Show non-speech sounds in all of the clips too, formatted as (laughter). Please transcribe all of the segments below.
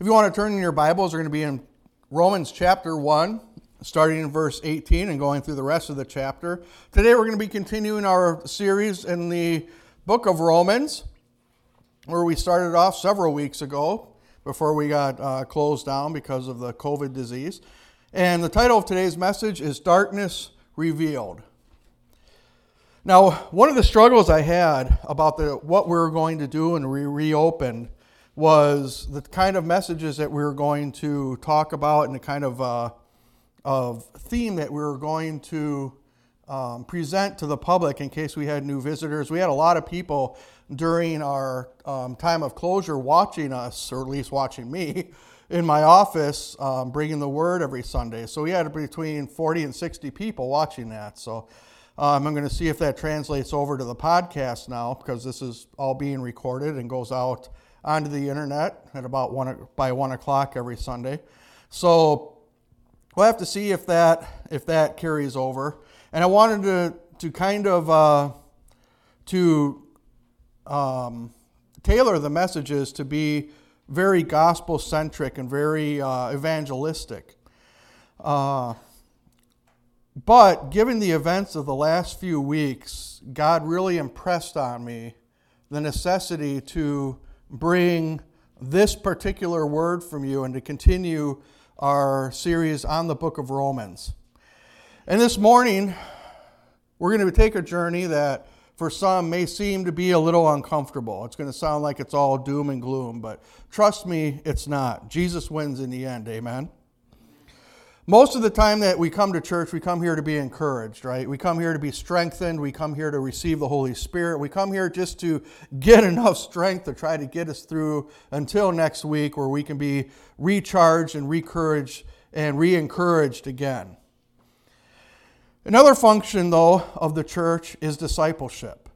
If you want to turn in your Bibles, we're going to be in Romans chapter 1, starting in verse 18 and going through the rest of the chapter. Today we're going to be continuing our series in the book of Romans, where we started off several weeks ago before we got uh, closed down because of the COVID disease. And the title of today's message is Darkness Revealed. Now, one of the struggles I had about the, what we were going to do and we reopened was the kind of messages that we were going to talk about and the kind of, uh, of theme that we were going to um, present to the public in case we had new visitors. We had a lot of people during our um, time of closure watching us, or at least watching me, (laughs) in my office um, bringing the word every Sunday. So we had between 40 and 60 people watching that. So um, I'm going to see if that translates over to the podcast now because this is all being recorded and goes out onto the internet at about one by one o'clock every Sunday. So we'll have to see if that if that carries over. And I wanted to to kind of uh, to um, tailor the messages to be very gospel centric and very uh, evangelistic. Uh, but given the events of the last few weeks, God really impressed on me the necessity to bring this particular word from you and to continue our series on the book of Romans. And this morning, we're going to take a journey that for some may seem to be a little uncomfortable. It's going to sound like it's all doom and gloom, but trust me, it's not. Jesus wins in the end. Amen. Most of the time that we come to church, we come here to be encouraged, right? We come here to be strengthened. We come here to receive the Holy Spirit. We come here just to get (laughs) enough strength to try to get us through until next week where we can be recharged and encouraged and re encouraged again. Another function, though, of the church is discipleship,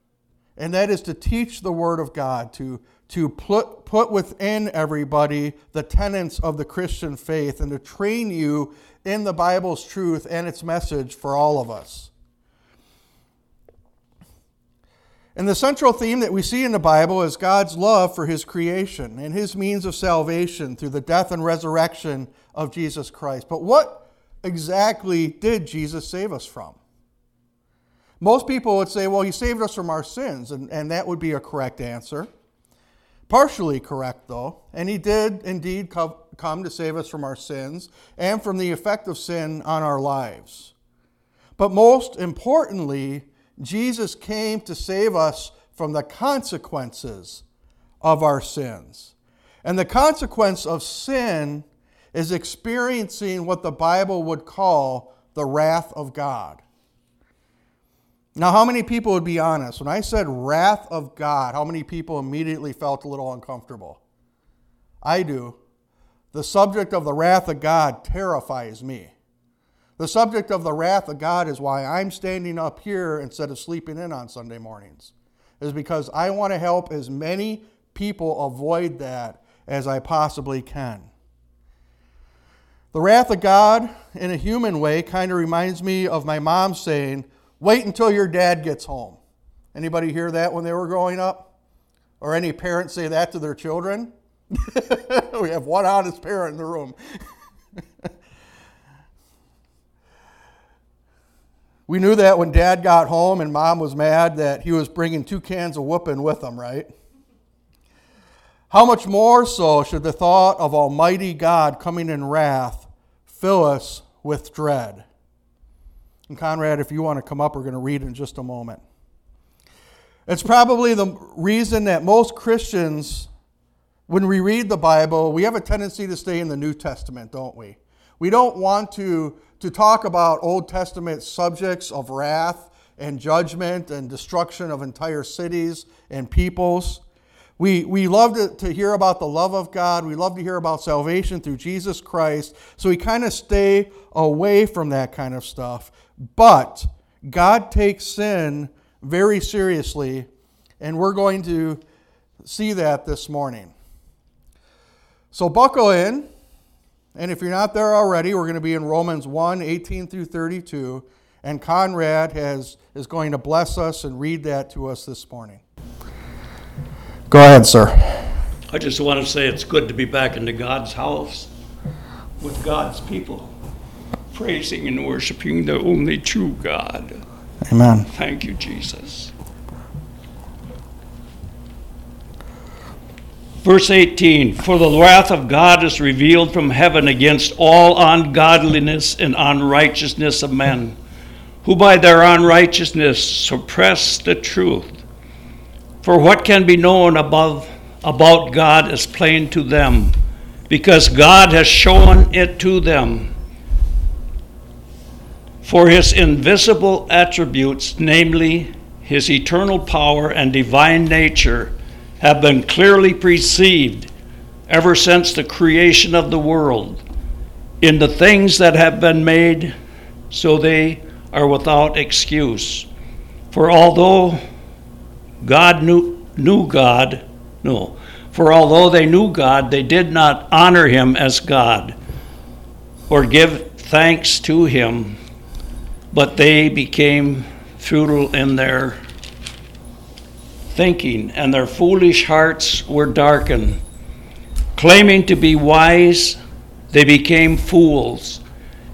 and that is to teach the Word of God, to to put, put within everybody the tenets of the Christian faith and to train you in the Bible's truth and its message for all of us. And the central theme that we see in the Bible is God's love for his creation and his means of salvation through the death and resurrection of Jesus Christ. But what exactly did Jesus save us from? Most people would say, well, he saved us from our sins, and, and that would be a correct answer. Partially correct, though, and he did indeed come to save us from our sins and from the effect of sin on our lives. But most importantly, Jesus came to save us from the consequences of our sins. And the consequence of sin is experiencing what the Bible would call the wrath of God. Now, how many people would be honest? When I said wrath of God, how many people immediately felt a little uncomfortable? I do. The subject of the wrath of God terrifies me. The subject of the wrath of God is why I'm standing up here instead of sleeping in on Sunday mornings, is because I want to help as many people avoid that as I possibly can. The wrath of God, in a human way, kind of reminds me of my mom saying, Wait until your dad gets home. Anybody hear that when they were growing up? Or any parents say that to their children? (laughs) we have one honest parent in the room. (laughs) we knew that when dad got home and mom was mad that he was bringing two cans of whooping with him, right? How much more so should the thought of Almighty God coming in wrath fill us with dread? And Conrad, if you want to come up, we're going to read in just a moment. It's probably the reason that most Christians, when we read the Bible, we have a tendency to stay in the New Testament, don't we? We don't want to, to talk about Old Testament subjects of wrath and judgment and destruction of entire cities and peoples. We, we love to, to hear about the love of God. We love to hear about salvation through Jesus Christ. So we kind of stay away from that kind of stuff. But God takes sin very seriously, and we're going to see that this morning. So buckle in. And if you're not there already, we're going to be in Romans 1 18 through 32. And Conrad has, is going to bless us and read that to us this morning. Go ahead, sir. I just want to say it's good to be back into God's house with God's people, praising and worshiping the only true God. Amen. Thank you, Jesus. Verse 18 For the wrath of God is revealed from heaven against all ungodliness and unrighteousness of men, who by their unrighteousness suppress the truth. For what can be known above, about God is plain to them, because God has shown it to them. For his invisible attributes, namely his eternal power and divine nature, have been clearly perceived ever since the creation of the world in the things that have been made, so they are without excuse. For although God knew, knew God, no, for although they knew God, they did not honor him as God or give thanks to him, but they became futile in their thinking, and their foolish hearts were darkened. Claiming to be wise, they became fools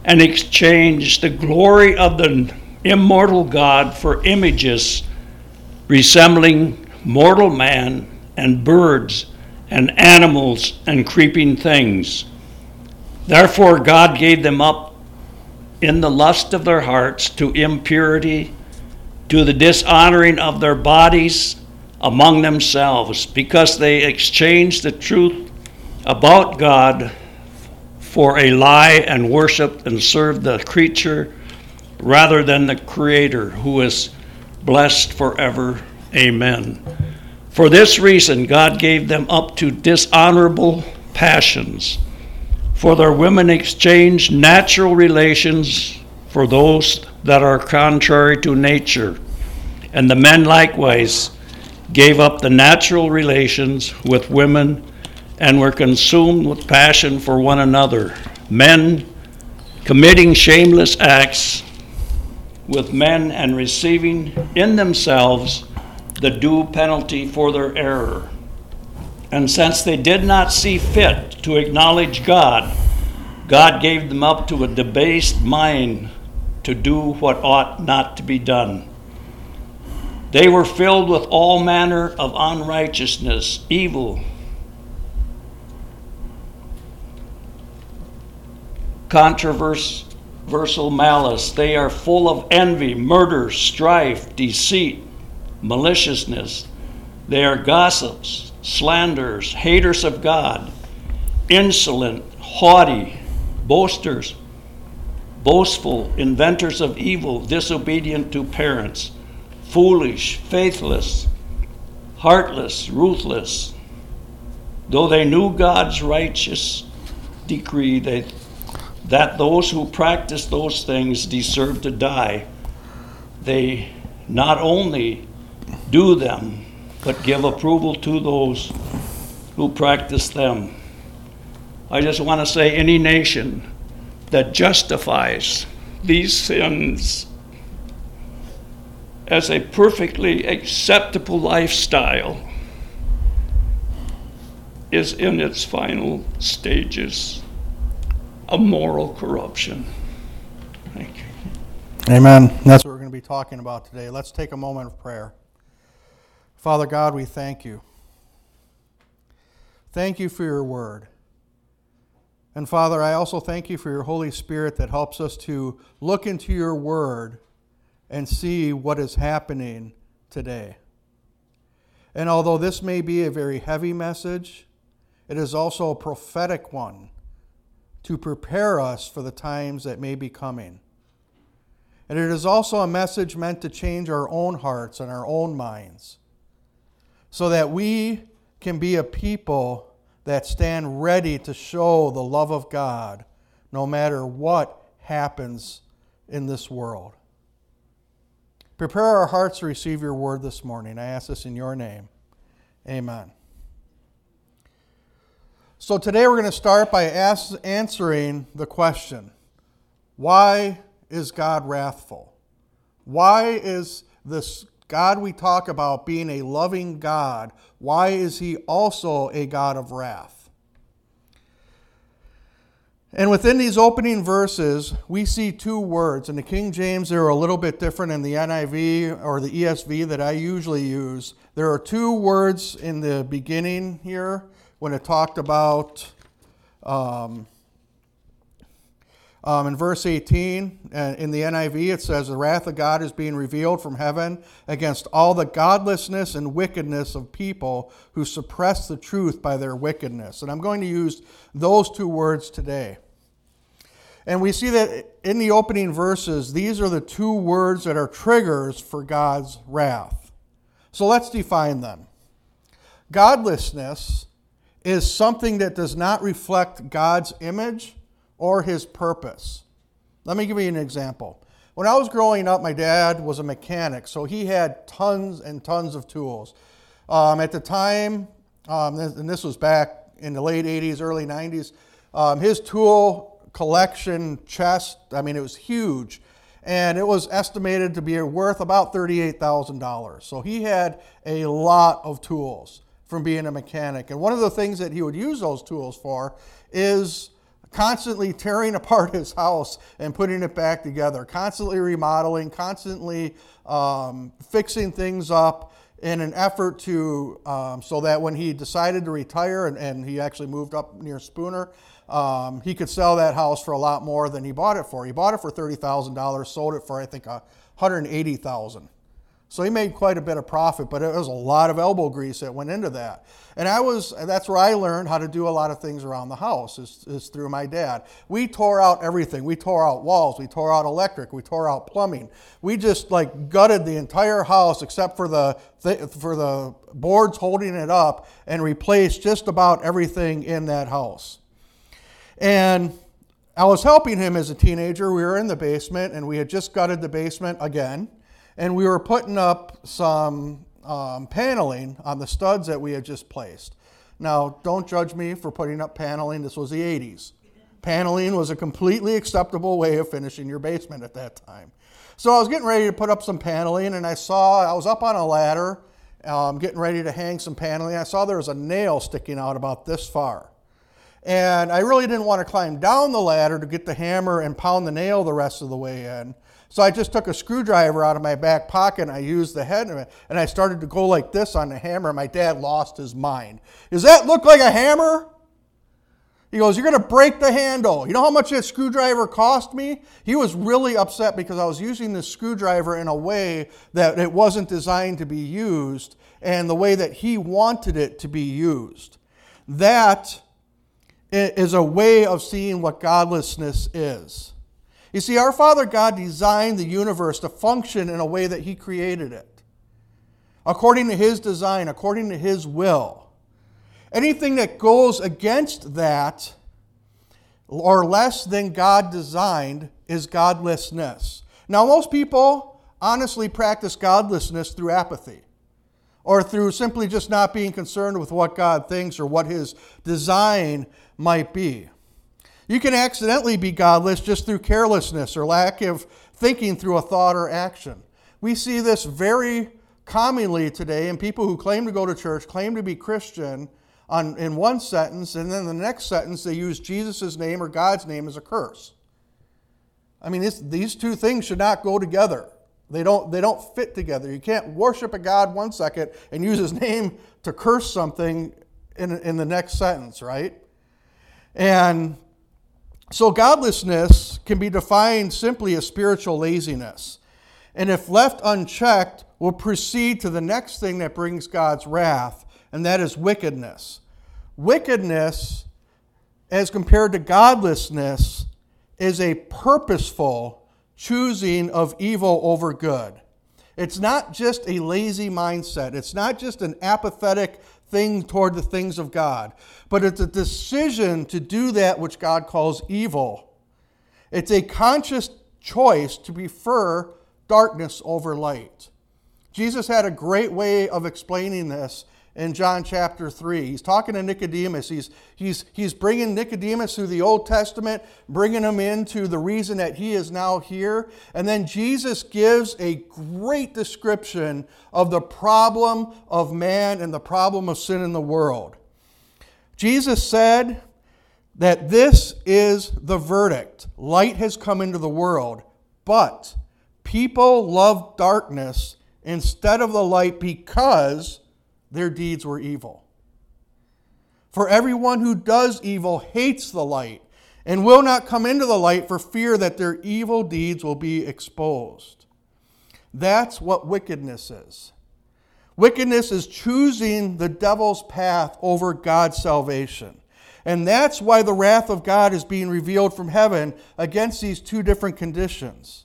and exchanged the glory of the immortal God for images resembling mortal man and birds and animals and creeping things. Therefore, God gave them up in the lust of their hearts to impurity, to the dishonoring of their bodies among themselves because they exchanged the truth about God for a lie and worshiped and served the creature rather than the Creator who is blessed forever. Amen. For this reason, God gave them up to dishonorable passions. For their women exchanged natural relations for those that are contrary to nature, and the men likewise gave up the natural relations with women and were consumed with passion for one another, men committing shameless acts with men and receiving in themselves the due penalty for their error. And since they did not see fit to acknowledge God, God gave them up to a debased mind to do what ought not to be done. They were filled with all manner of unrighteousness, evil, controversial malice. They are full of envy, murder, strife, deceit, maliciousness. They are gossips, slanderers, haters of God, insolent, haughty, boasters, boastful, inventors of evil, disobedient to parents foolish, faithless, heartless, ruthless. Though they knew God's righteous decree that, that those who practice those things deserve to die, they not only do them, but give approval to those who practice them. I just want to say any nation that justifies these sins as a perfectly acceptable lifestyle is in its final stages of moral corruption. Thank you. Amen. That's what we're going to be talking about today. Let's take a moment of prayer. Father God, we thank you. Thank you for your word. And Father, I also thank you for your Holy Spirit that helps us to look into your word and see what is happening today. And although this may be a very heavy message, it is also a prophetic one to prepare us for the times that may be coming. And it is also a message meant to change our own hearts and our own minds so that we can be a people that stand ready to show the love of God no matter what happens in this world. Prepare our hearts to receive your word this morning. I ask this in your name. Amen. So today we're going to start by ask, answering the question why is God wrathful? Why is this God we talk about being a loving God, why is he also a God of wrath? And within these opening verses, we see two words. In the King James, they're a little bit different in the NIV or the ESV that I usually use. There are two words in the beginning here when it talked about um, um, in verse 18, uh, in the NIV, it says, The wrath of God is being revealed from heaven against all the godlessness and wickedness of people who suppress the truth by their wickedness. And I'm going to use those two words today. And we see that in the opening verses, these are the two words that are triggers for God's wrath. So let's define them. Godlessness is something that does not reflect God's image or his purpose. Let me give you an example. When I was growing up, my dad was a mechanic, so he had tons and tons of tools. Um, at the time, um, and this was back in the late 80s, early 90s, um, his tool collection chest, I mean, it was huge. And it was estimated to be worth about $38,000. So he had a lot of tools from being a mechanic. And one of the things that he would use those tools for is constantly tearing (laughs) apart his house and putting it back together, constantly remodeling, constantly um, fixing things up in an effort to, um, so that when he decided to retire and, and he actually moved up near Spooner, um, he could sell that house for a lot more than he bought it for. He bought it for $30,000, sold it for, I think, $180,000. So he made quite a bit of profit, but it was a lot of elbow grease that went into that. And I was that's where I learned how to do a lot of things around the house is, is through my dad. We tore out everything. We tore out walls, we tore out electric, we tore out plumbing. We just like gutted the entire house except for the for the boards holding it up and replaced just about everything in that house. And I was helping him as a teenager. We were in the basement and we had just gutted the basement again and we were putting up some um, paneling on the studs that we had just placed. Now, don't judge me for putting up paneling. This was the 80s. Paneling was a completely acceptable way of finishing your basement at that time. So I was getting ready to put up some paneling, and I saw I was up on a ladder, um, getting ready to hang some paneling. I saw there was a nail sticking out about this far. And I really didn't want to climb down the ladder to get the hammer and pound the nail the rest of the way in. So I just took a screwdriver out of my back pocket and I used the head and I started to go like this on the hammer. My dad lost his mind. Does that look like a hammer? He goes, You're going to break the handle. You know how much that screwdriver cost me? He was really upset because I was using this screwdriver in a way that it wasn't designed to be used and the way that he wanted it to be used. That is a way of seeing what godlessness is. You see, our Father God designed the universe to function in a way that He created it, according to His design, according to His will. Anything that goes against that or less than God designed is godlessness. Now, most people honestly practice godlessness through apathy or through simply just not being concerned with what God thinks or what His design might be. You can accidentally be godless just through carelessness or lack of thinking through a thought or action. We see this very commonly today in people who claim to go to church, claim to be Christian on, in one sentence, and then the next sentence they use Jesus' name or God's name as a curse. I mean, this, these two things should not go together. They don't, they don't fit together. You can't worship a God one second and use his (laughs) name to curse something in, in the next sentence, right? And so, godlessness can be defined simply as spiritual laziness. And if left unchecked, will proceed to the next thing that brings God's wrath, and that is wickedness. Wickedness, as compared to godlessness, is a purposeful choosing of evil over good. It's not just a lazy mindset. It's not just an apathetic thing toward the things of God, but it's a decision to do that which God calls evil. It's a conscious choice to prefer darkness over light. Jesus had a great way of explaining this in John chapter 3. He's talking to Nicodemus. He's, he's, he's bringing Nicodemus through the Old Testament, bringing him into the reason that he is now here. And then Jesus gives a great description of the problem of man and the problem of sin in the world. Jesus said that this is the verdict light has come into the world, but people love darkness instead of the light because their deeds were evil. For everyone who does evil hates the light and will not come into the light for fear that their evil deeds will be exposed. That's what wickedness is. Wickedness is choosing the devil's path over God's salvation. And that's why the wrath of God is being revealed from heaven against these two different conditions.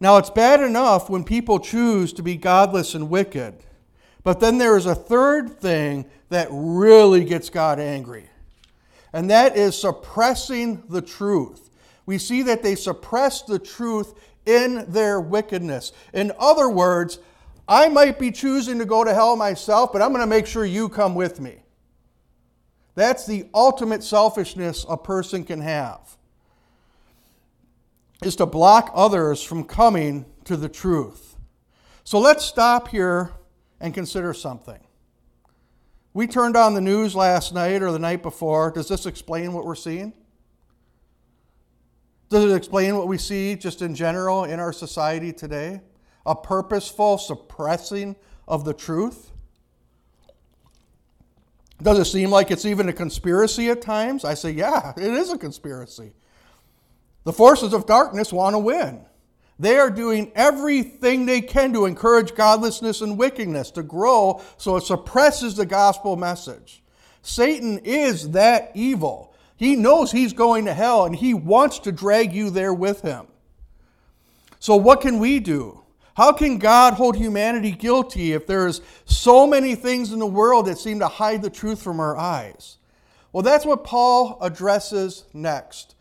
Now, it's bad enough when people choose to be godless and wicked, but then there is a third thing that really gets God angry, and that is suppressing the truth. We see that they suppress the truth in their wickedness. In other words, I might be choosing to go to hell myself, but I'm going to make sure you come with me. That's the ultimate selfishness a person can have. Is to block others from coming to the truth. So let's stop here and consider something. We turned on the news last night or the night before. Does this explain what we're seeing? Does it explain what we see just in general in our society today? A purposeful suppressing of the truth? Does it seem like it's even a conspiracy at times? I say, yeah, it is a conspiracy. The forces of darkness want to win. They are doing everything they can to encourage godlessness and wickedness to grow so it suppresses the gospel message. Satan is that evil. He knows he's going to hell and he wants to drag you there with him. So, what can we do? How can God hold humanity guilty if there's so many things in the world that seem to hide the truth from our eyes? Well, that's what Paul addresses next.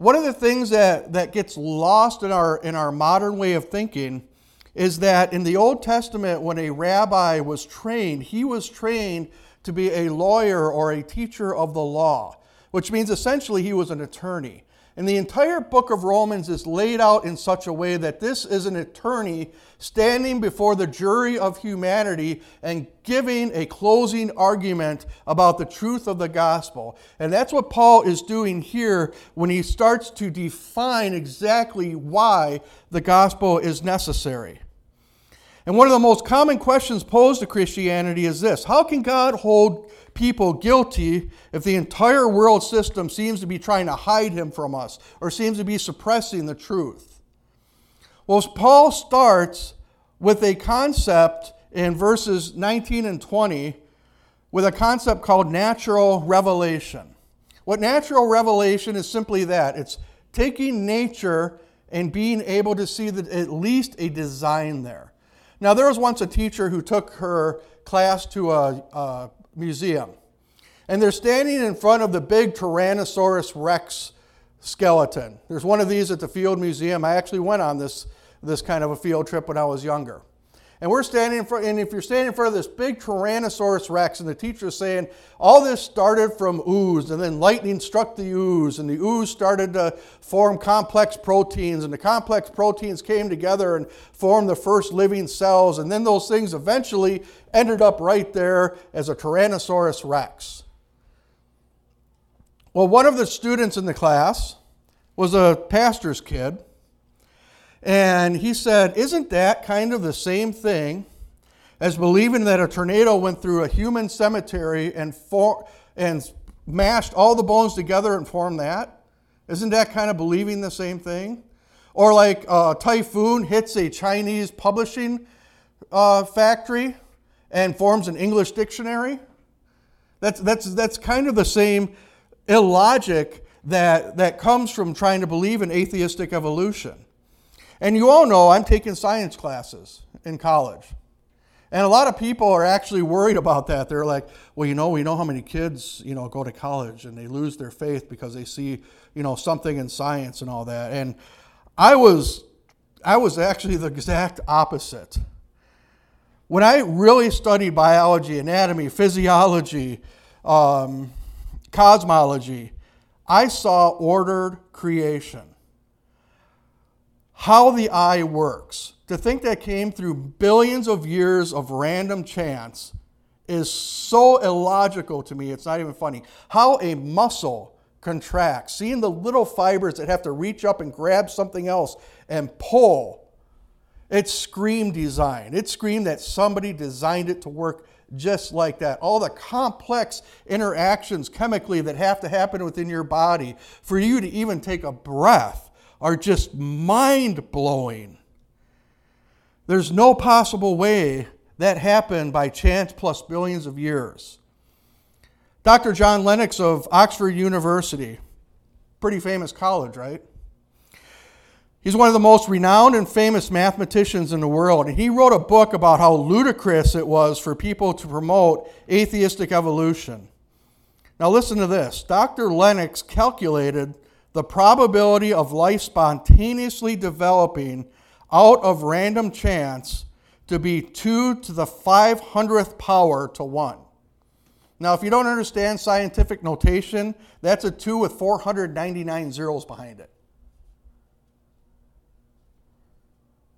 One of the things that, that gets lost in our, in our modern way of thinking is that in the Old Testament, when a rabbi was trained, he was trained to be a lawyer or a teacher of the law which means essentially he was an attorney. And the entire book of Romans is laid out in such a way that this is an attorney standing before the jury of humanity and giving a closing argument about the truth of the gospel. And that's what Paul is doing here when he starts to define exactly why the gospel is necessary. And one of the most common questions posed to Christianity is this How can God hold people guilty if the entire world system seems to be trying to hide him from us or seems to be suppressing the truth? Well, Paul starts with a concept in verses 19 and 20 with a concept called natural revelation. What natural revelation is simply that it's taking nature and being able to see that at least a design there. Now, there was once a teacher who took her class to a, a museum. And they're standing in front of the big Tyrannosaurus Rex skeleton. There's one of these at the Field Museum. I actually went on this, this kind of a field trip when I was younger. And we're standing in front, and if you're standing in front of this big Tyrannosaurus Rex, and the teacher is saying, all this started from ooze, and then lightning struck the ooze, and the ooze started to form complex proteins, and the complex proteins came together and formed the first living cells, and then those things eventually ended up right there as a Tyrannosaurus Rex. Well, one of the students in the class was a pastor's kid and he said, Isn't that kind of the same thing as believing that a tornado went through a human cemetery and, for, and mashed all the bones together and formed that? Isn't that kind of believing the same thing? Or like a typhoon hits a Chinese publishing uh, factory and forms an English dictionary? That's, that's, that's kind of the same illogic that, that comes from trying to believe in atheistic evolution. And you all know I'm taking science classes in college. And a lot of people are actually worried about that. They're like, well, you know, we know how many kids, you know, go to college and they lose their faith because they see, you know, something in science and all that. And I was I was actually the exact opposite. When I really studied biology, anatomy, physiology, um, cosmology, I saw ordered creation. How the eye works. To think that came through billions of years of random chance is so illogical to me, it's not even funny. How a muscle contracts, seeing the little fibers that have to reach up and grab something else and pull. It screamed design. It screamed that somebody designed it to work just like that. All the complex interactions chemically that have to happen within your body for you to even take a breath are just mind blowing. There's no possible way that happened by chance plus billions of years. Dr. John Lennox of Oxford University, pretty famous college, right? He's one of the most renowned and famous mathematicians in the world, and he wrote a book about how ludicrous it was for people to promote atheistic evolution. Now, listen to this Dr. Lennox calculated the probability of life spontaneously developing out of random chance to be 2 to the 500th power to 1. Now, if you don't understand scientific notation, that's a 2 with 499 zeros behind it.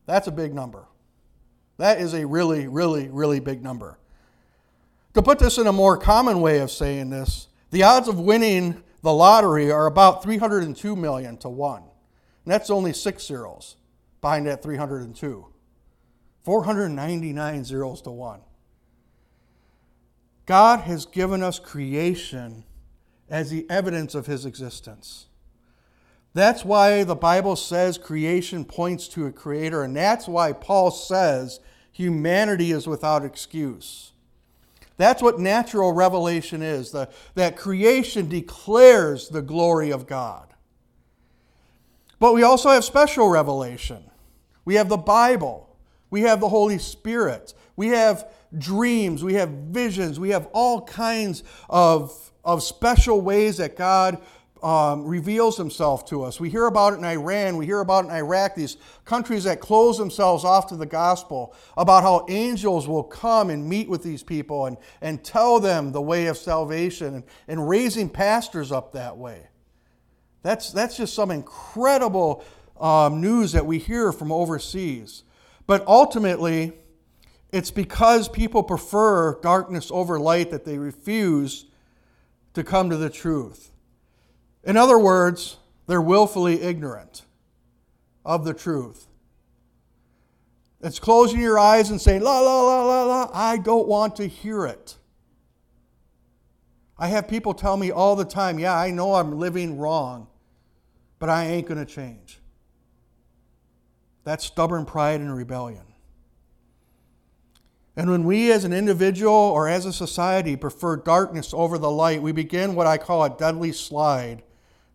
That's a big number. That is a really, really, really big number. To put this in a more common way of saying this, the odds of winning the lottery are about 302 million to 1. And that's only six zeros behind that 302. 499 zeros to 1. God has given us creation as the evidence of his existence. That's why the Bible says creation points to a creator, and that's why Paul says humanity is without excuse. That's what natural revelation is the, that creation declares the glory of God. But we also have special revelation. We have the Bible, we have the Holy Spirit, we have dreams, we have visions, we have all kinds of, of special ways that God um, reveals himself to us. We hear about it in Iran, we hear about it in Iraq, these countries that close themselves off to the gospel, about how angels will come and meet with these people and, and tell them the way of salvation and, and raising pastors up that way. That's, that's just some incredible um, news that we hear from overseas. But ultimately, it's because people prefer darkness over light that they refuse to come to the truth. In other words, they're willfully ignorant of the truth. It's closing your eyes and saying, la, la, la, la, la, I don't want to hear it. I have people tell me all the time, yeah, I know I'm living wrong, but I ain't going to change. That's stubborn pride and rebellion. And when we as an individual or as a society prefer darkness over the light, we begin what I call a deadly slide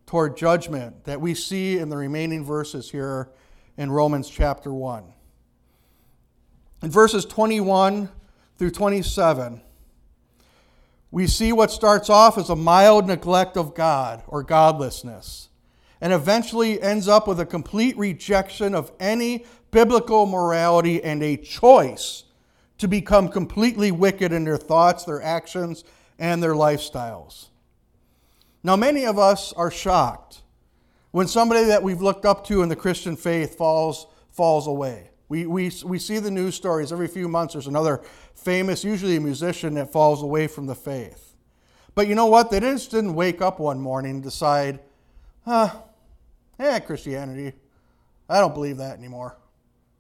toward judgment that we see in the remaining verses here in Romans chapter 1. In verses 21 through 27, we see what starts off as a mild neglect of God or godlessness and eventually ends up with a complete rejection of any biblical morality and a choice to become completely wicked in their thoughts, their actions, and their lifestyles. Now, many of us are shocked when somebody that we've looked up to in the Christian faith falls, falls away. We, we, we see the news stories every few months. There's another famous, usually a musician, that falls away from the faith. But you know what? They just didn't wake up one morning and decide, huh, eh, Christianity, I don't believe that anymore.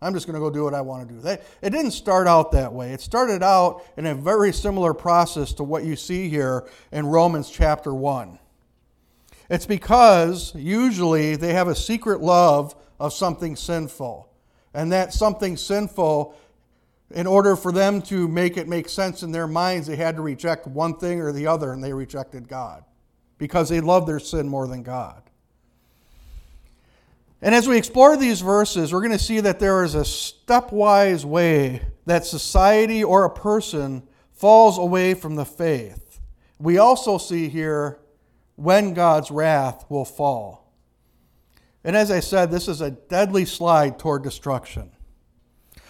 I'm just going to go do what I want to do. They, it didn't start out that way. It started out in a very similar process to what you see here in Romans chapter 1. It's because usually they have a secret love of something sinful. And that something sinful, in order for them to make it make sense in their minds, they had to reject one thing or the other, and they rejected God because they love their sin more than God. And as we explore these verses, we're going to see that there is a stepwise way that society or a person falls away from the faith. We also see here when God's wrath will fall. And as I said, this is a deadly slide toward destruction.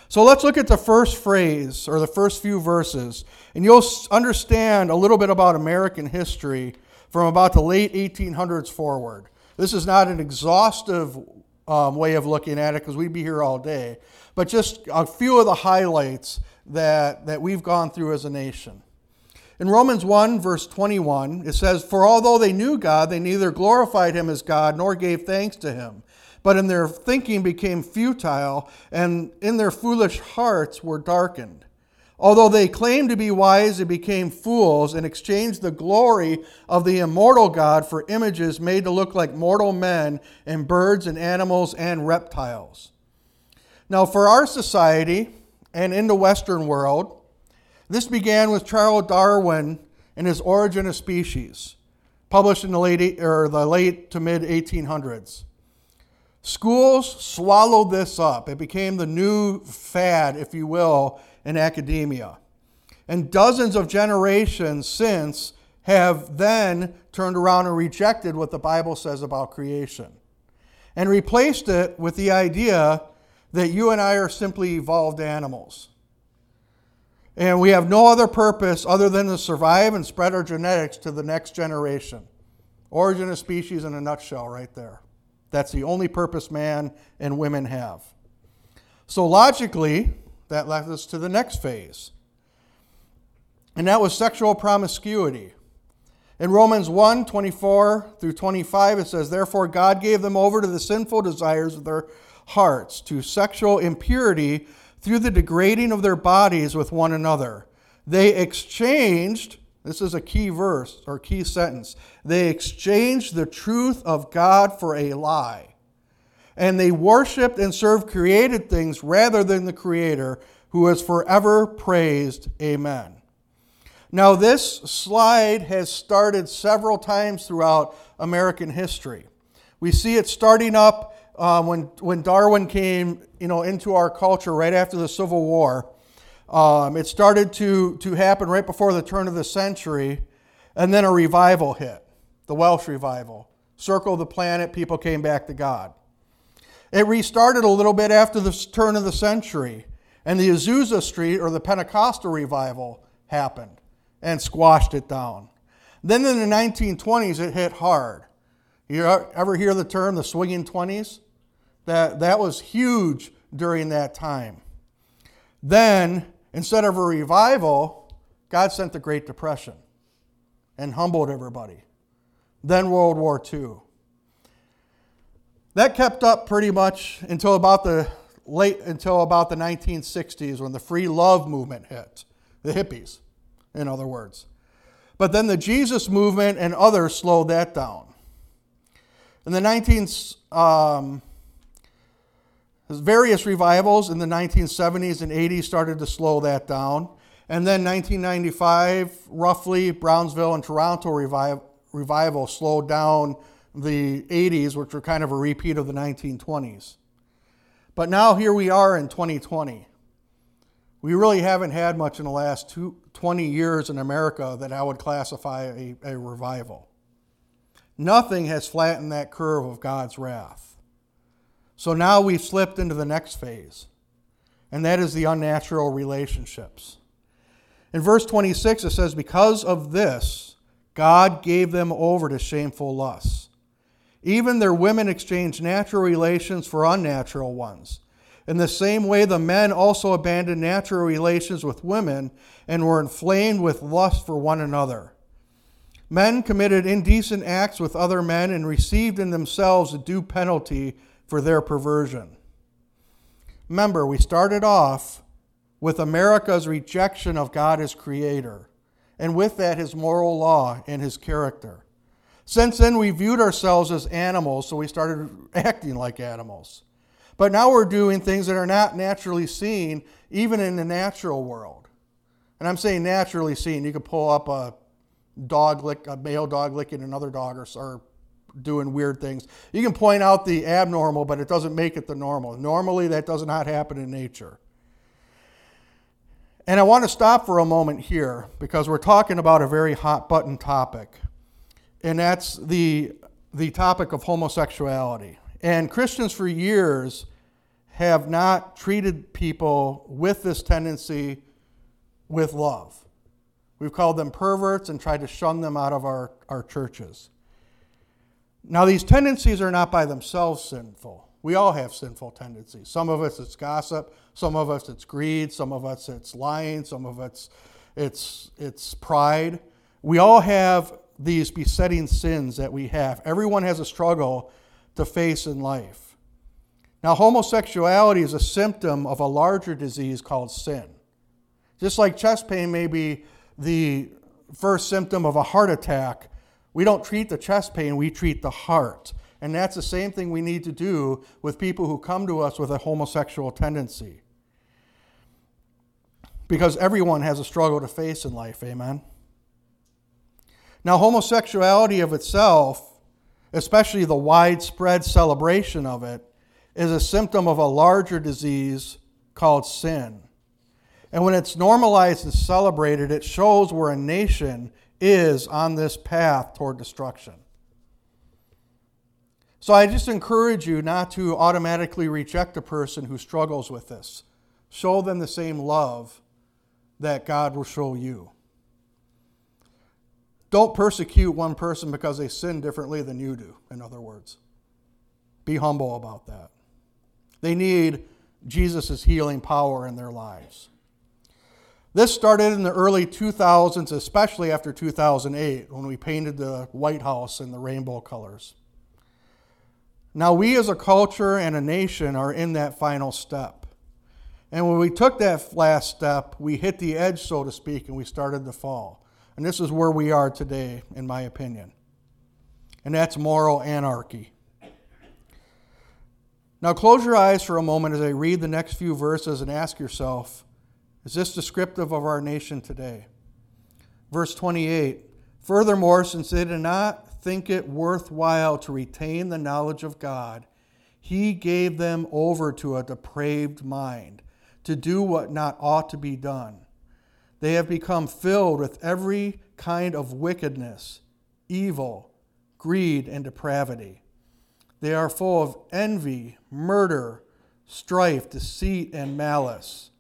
So let's look at the first phrase or the first few verses, and you'll understand a little bit about American history from about the late 1800s forward. This is not an exhaustive um, way of looking at it because we'd be here all day, but just a few of the highlights that, that we've gone through as a nation. In Romans 1, verse 21, it says, For although they knew God, they neither glorified him as God nor gave thanks to him, but in their thinking became futile, and in their foolish hearts were darkened. Although they claimed to be wise, they became fools and exchanged the glory of the immortal God for images made to look like mortal men and birds and animals and reptiles. Now, for our society and in the Western world, this began with Charles Darwin and his Origin of Species, published in the late, or the late to mid 1800s. Schools swallowed this up. It became the new fad, if you will, in academia. And dozens of generations since have then turned around and rejected what the Bible says about creation and replaced it with the idea that you and I are simply evolved animals. And we have no other purpose other than to survive and spread our genetics to the next generation. Origin of species in a nutshell, right there. That's the only purpose man and women have. So, logically, that led us to the next phase. And that was sexual promiscuity. In Romans 1 24 through 25, it says, Therefore, God gave them over to the sinful desires of their hearts, to sexual impurity through the degrading of their bodies with one another. They exchanged, this is a key verse or key sentence, they exchanged the truth of God for a lie. And they worshiped and served created things rather than the Creator, who is forever praised. Amen. Now, this slide has started several times throughout American history. We see it starting up um, when, when Darwin came you know, into our culture right after the Civil War. Um, it started to, to happen right before the turn of the century, and then a revival hit the Welsh revival. Circle the planet, people came back to God. It restarted a little bit after the turn of the century, and the Azusa Street or the Pentecostal revival happened and squashed it down. Then in the 1920s, it hit hard. You ever hear the term the swinging 20s? That, that was huge during that time. Then, instead of a revival, God sent the Great Depression and humbled everybody. Then World War II. That kept up pretty much until about the late until about the 1960s when the free love movement hit, the hippies, in other words. But then the Jesus movement and others slowed that down. In the 19, um, Various revivals in the 1970s and 80s started to slow that down. And then 1995, roughly, Brownsville and Toronto revive, revival slowed down the 80s, which were kind of a repeat of the 1920s. But now here we are in 2020. We really haven't had much in the last two, 20 years in America that I would classify a, a revival. Nothing has flattened that curve of God's wrath. So now we've slipped into the next phase, and that is the unnatural relationships. In verse 26, it says, Because of this, God gave them over to shameful lusts. Even their women exchanged natural relations for unnatural ones. In the same way, the men also abandoned natural relations with women and were inflamed with lust for one another. Men committed indecent acts with other men and received in themselves a due penalty for their perversion. Remember, we started off with America's rejection of God as creator, and with that, his moral law and his character. Since then, we viewed ourselves as animals, so we started (laughs) acting like animals. But now we're doing things that are not naturally seen, even in the natural world. And I'm saying naturally seen. You could pull up a dog lick, a male dog licking another dog, or, or doing weird things. You can point out the abnormal, but it doesn't make it the normal. Normally, that does not happen in nature. And I want to stop for a moment here because we're talking about a very hot button topic, and that's the, the topic of homosexuality. And Christians for years have not treated people with this tendency with love. We've called them perverts and tried to shun them out of our, our churches. Now, these tendencies are not by themselves sinful. We all have sinful tendencies. Some of us it's gossip, some of us it's greed, some of us it's lying, some of us it's, it's pride. We all have these besetting sins that we have. Everyone has a struggle to face in life. Now, homosexuality is a symptom of a larger disease called sin. Just like chest pain may be the first symptom of a heart attack, we don't treat the chest pain, we treat the heart. And that's the same thing we need to do with people who come to us with a homosexual tendency. Because everyone has a struggle to face in life, amen? Now, homosexuality of itself, especially the widespread celebration of it, is a symptom of a larger disease called sin. And when it's normalized and celebrated, it shows where a nation is on this path toward destruction. So I just encourage you not to automatically reject a person who struggles with this. Show them the same love that God will show you. Don't persecute one person because they sin differently than you do, in other words. Be humble about that. They need Jesus' healing power in their lives. This started in the early 2000s, especially after 2008, when we painted the White House in the rainbow colors. Now, we as a culture and a nation are in that final step. And when we took that last step, we hit the edge, so to speak, and we started to fall. And this is where we are today, in my opinion. And that's moral anarchy. Now, close your eyes for a moment as I read the next few verses and ask yourself is this descriptive of our nation today? Verse 28 Furthermore, since they did not think it worthwhile to retain the knowledge of God, he gave them over to a depraved mind to do what not ought to be done. They have become filled with every kind of wickedness, evil, greed, and depravity. They are full of envy, murder, strife, deceit, and malice.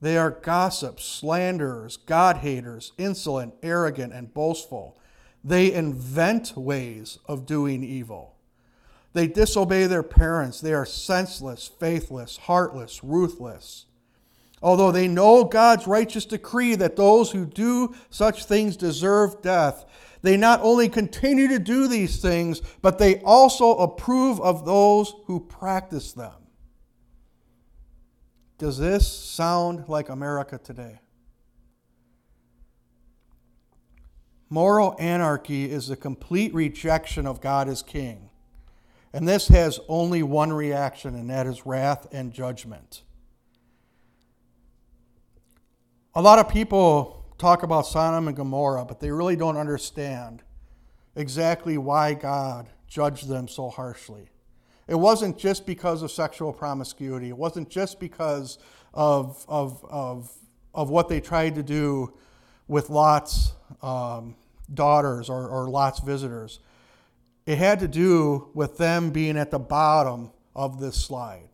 They are gossips, slanderers, God haters, insolent, arrogant, and boastful. They invent ways of doing evil. They disobey their parents. They are senseless, faithless, heartless, ruthless. Although they know God's righteous decree that those who do such things deserve death, they not only continue to do these things, but they also approve of those who practice them. Does this sound like America today? Moral anarchy is the complete rejection of God as king. And this has only one reaction, and that is wrath and judgment. A lot of people talk about Sodom and Gomorrah, but they really don't understand exactly why God judged them so harshly. It wasn't just because of sexual promiscuity, it wasn't just because of, of, of, of what they tried to do with Lot's um, daughters or, or Lot's visitors. It had to do with them being at the bottom of this slide.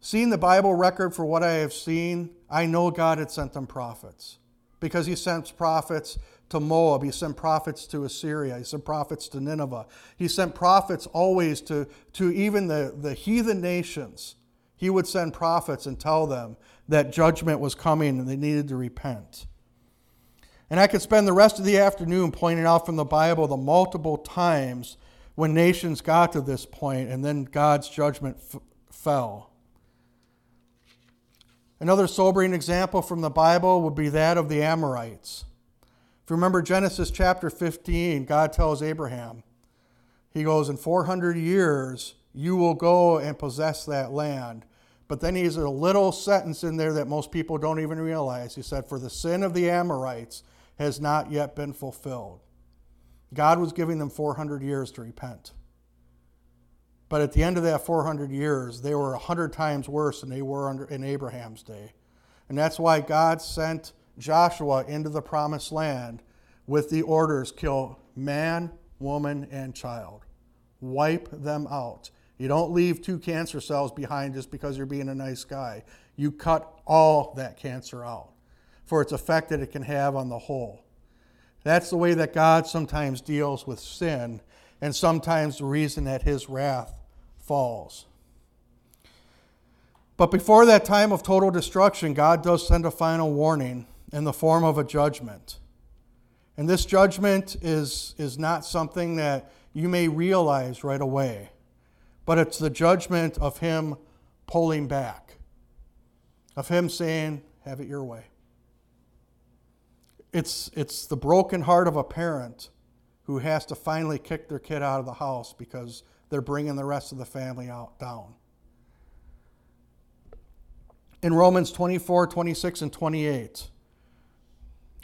Seeing the Bible record for what I have seen, I know God had sent them prophets because He sent prophets to Moab, He sent prophets to Assyria, He sent prophets to Nineveh. He sent prophets always to, to even the, the heathen nations. He would send prophets and tell them that judgment was coming and they needed to repent. And I could spend the rest of the afternoon pointing out from the Bible the multiple times when nations got to this point and then God's judgment f- fell. Another sobering example from the Bible would be that of the Amorites. You remember Genesis chapter 15, God tells Abraham, He goes, In 400 years, you will go and possess that land. But then he's a little sentence in there that most people don't even realize. He said, For the sin of the Amorites has not yet been fulfilled. God was giving them 400 years to repent. But at the end of that 400 years, they were 100 times worse than they were under, in Abraham's day. And that's why God sent Joshua into the promised land with the orders kill man, woman, and child. Wipe them out. You don't leave two cancer cells behind just because you're being a nice guy. You cut all that cancer out for its effect that it can have on the whole. That's the way that God sometimes deals with sin, and sometimes the reason that his wrath falls. But before that time of total destruction, God does send a final warning in the form of a judgment. And this judgment is, is not something that you may realize right away, but it's the judgment of Him pulling back, of Him saying, Have it your way. It's, it's the broken heart of a parent who has to finally kick their kid out of the house because they're bringing the rest of the family out down. In Romans 24, 26, and 28,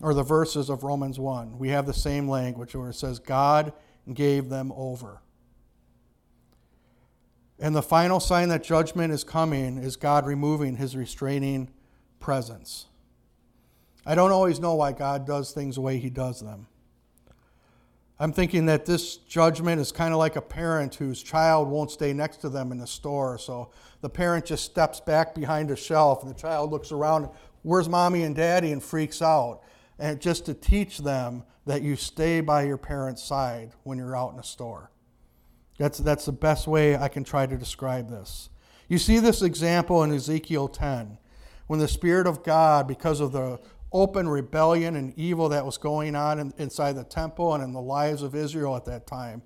or the verses of Romans 1, we have the same language where it says, God gave them over. And the final sign that judgment is coming is God removing his restraining presence. I don't always know why God does things the way he does them. I'm thinking that this judgment is kind of like a parent whose child won't stay next to them in the store. So the parent just steps back behind a shelf and the child looks around, where's mommy and daddy, and freaks out. And just to teach them that you stay by your parent's side when you're out in a store. That's, that's the best way I can try to describe this. You see this example in Ezekiel 10 when the Spirit of God, because of the open rebellion and evil that was going on in, inside the temple and in the lives of Israel at that time,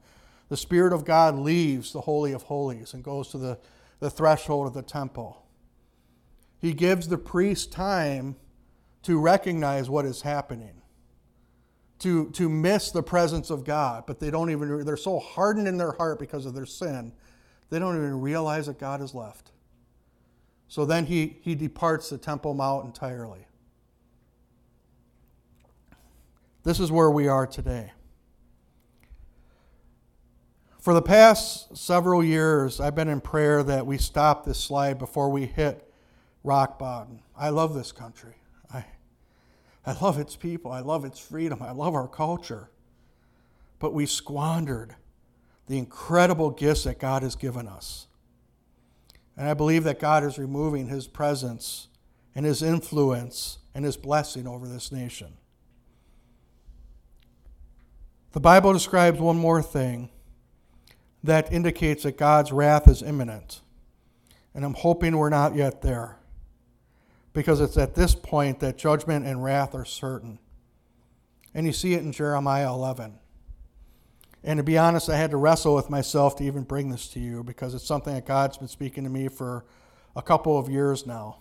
the Spirit of God leaves the Holy of Holies and goes to the, the threshold of the temple. He gives the priest time to recognize what is happening, to, to miss the presence of God, but they don't even, they're so hardened in their heart because of their sin, they don't even realize that God has left. So then he, he departs the Temple Mount entirely. This is where we are today. For the past several years, I've been in prayer that we stop this slide before we hit rock bottom. I love this country. I, love its people. I love its freedom. I love our culture. But we squandered the incredible gifts that God has given us. And I believe that God is removing his presence and his influence and his blessing over this nation. The Bible describes one more thing that indicates that God's wrath is imminent. And I'm hoping we're not yet there. Because it's at this point that judgment and wrath are certain. And you see it in Jeremiah 11. And to be honest, I had to wrestle with myself to even bring this to you because it's something that God's been speaking to me for a couple of years now.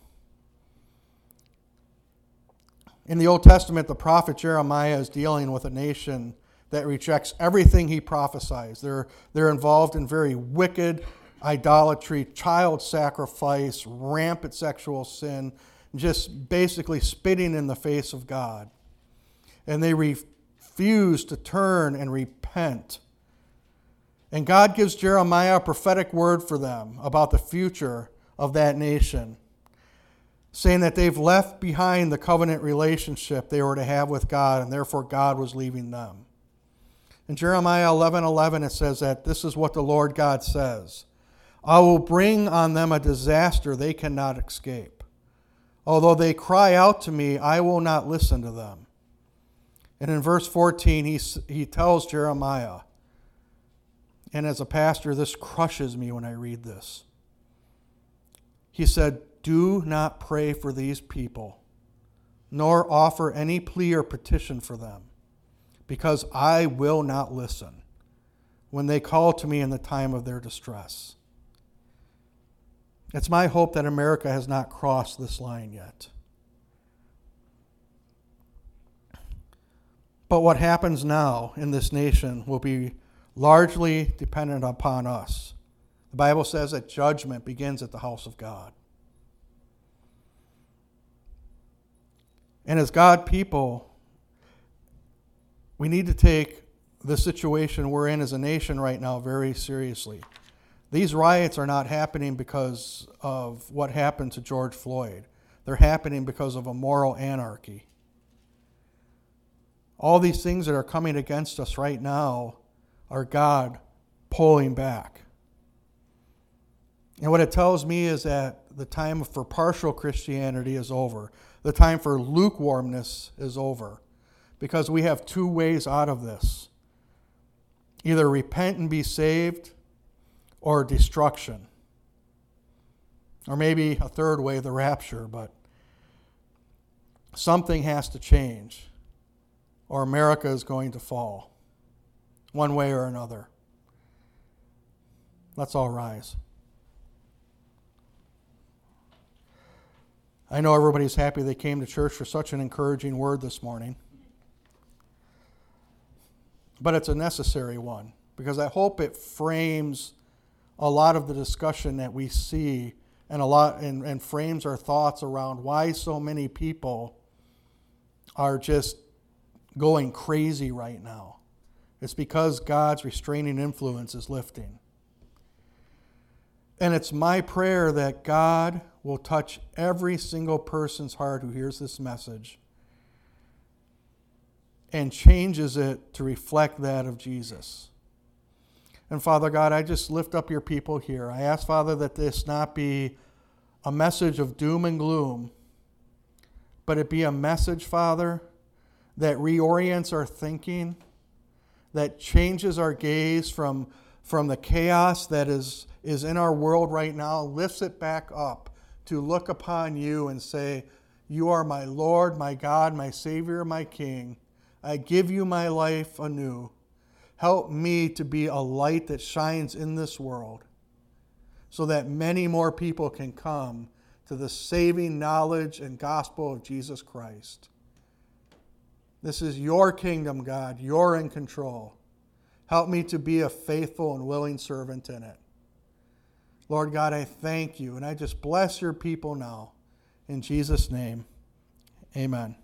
In the Old Testament, the prophet Jeremiah is dealing with a nation that rejects everything he prophesies. They're, they're involved in very wicked idolatry, child sacrifice, rampant sexual sin, just basically spitting in the face of God. And they refuse to turn and repent. And God gives Jeremiah a prophetic word for them about the future of that nation, saying that they've left behind the covenant relationship they were to have with God, and therefore God was leaving them. In Jeremiah 11 11, it says that this is what the Lord God says I will bring on them a disaster they cannot escape. Although they cry out to me, I will not listen to them. And in verse 14, he, he tells Jeremiah, and as a pastor, this crushes me when I read this. He said, Do not pray for these people, nor offer any plea or petition for them because I will not listen when they call to me in the time of their distress. It's my hope that America has not crossed this line yet. But what happens now in this nation will be largely dependent upon us. The Bible says that judgment begins at the house of God. And as God people, we need to take the situation we're in as a nation right now very seriously. These riots are not happening because of what happened to George Floyd. They're happening because of a moral anarchy. All these things that are coming against us right now are God pulling back. And what it tells me is that the time for partial Christianity is over. The time for lukewarmness is over. Because we have two ways out of this either repent and be saved, or destruction. Or maybe a third way, the rapture, but something has to change, or America is going to fall, one way or another. Let's all rise. I know everybody's happy they came to church for such an encouraging word this morning. But it's a necessary one because I hope it frames a lot of the discussion that we see and a lot and, and frames our thoughts around why so many people are just going crazy right now. It's because God's restraining influence is lifting. And it's my prayer that God will touch every single person's heart who hears this message and changes it to reflect that of Jesus. And Father God, I just lift up your people here. I ask, Father, that this not be a message of doom and gloom, but it be a message, Father, that reorients our thinking, that changes our gaze from, from the chaos that is, is in our world right now, lifts it back up to look upon you and say, You are my Lord, my God, my Savior, my King. I give you my life anew. Help me to be a light that shines in this world so that many more people can come to the saving knowledge and gospel of Jesus Christ. This is your kingdom, God. You're in control. Help me to be a faithful and willing servant in it. Lord God, I thank you and I just bless your people now. In Jesus' name, amen.